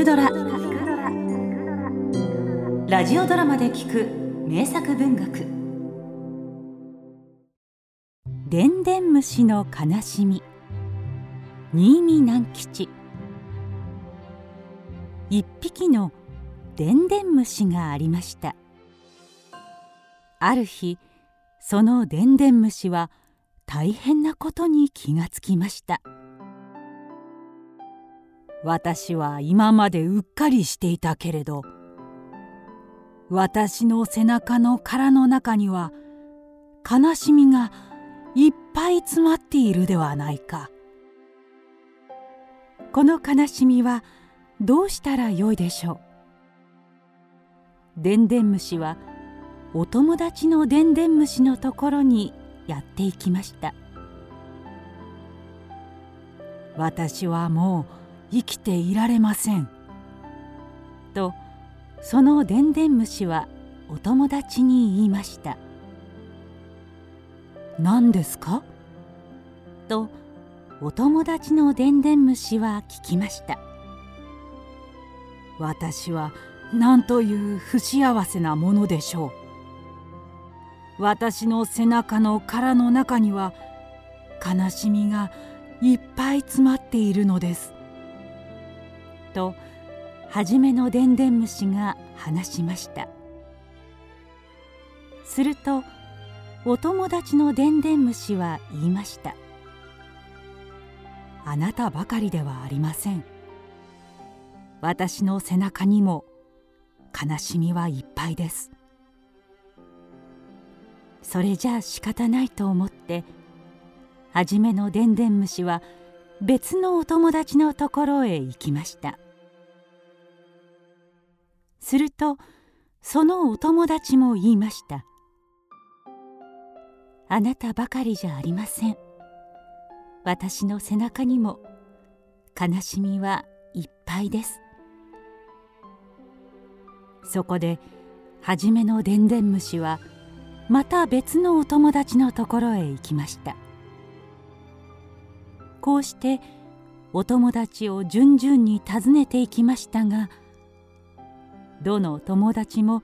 くドラ」ラジオドラマで聞く名作文学「でんでん虫の悲しみ」新見南吉。一匹のでんでん虫がありました。ある日そのでんでん虫は大変なことに気がつきました。私は今までうっかりしていたけれど私の背中の殻の中には悲しみがいっぱい詰まっているではないか。この悲しみはどうしたらよいでしょう？でんでん虫はお友達のでんでん虫のところにやっていきました。私はもう生きていられません。とそのでんでん虫はお友達に言いました。何ですか？とお友達のでんでん虫は聞きました。私は何という不幸せなものでしょう。私の背中の殻の中には悲しみがいっぱい詰まっているのです」と初めのでんでん虫が話しました。するとお友達のでんでん虫は言いました「あなたばかりではありません」私の背中にも悲しみはいっぱいです。それじゃあ仕方ないと思って初めのでんでん虫は別のお友達のところへ行きました。するとそのお友達も言いました「あなたばかりじゃありません。私の背中にも悲しみはいっぱいです」そこで初めのでんでん虫は「また別のお友達のところへ行きました。こうしてお友達を順々に訪ねていきましたがどの友達も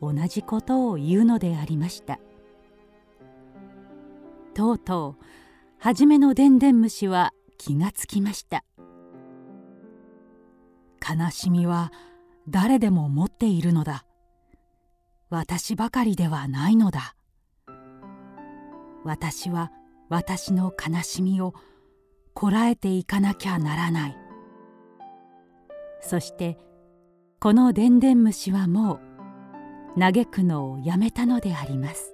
同じことを言うのでありました。とうとう初めのでんでん虫は気がつきました。悲しみは誰でも持っているのだ。私ばかりではないのだ。私は私の悲しみをこらえていかなきゃならない。そしてこのでんでん虫はもう嘆くのをやめたのであります。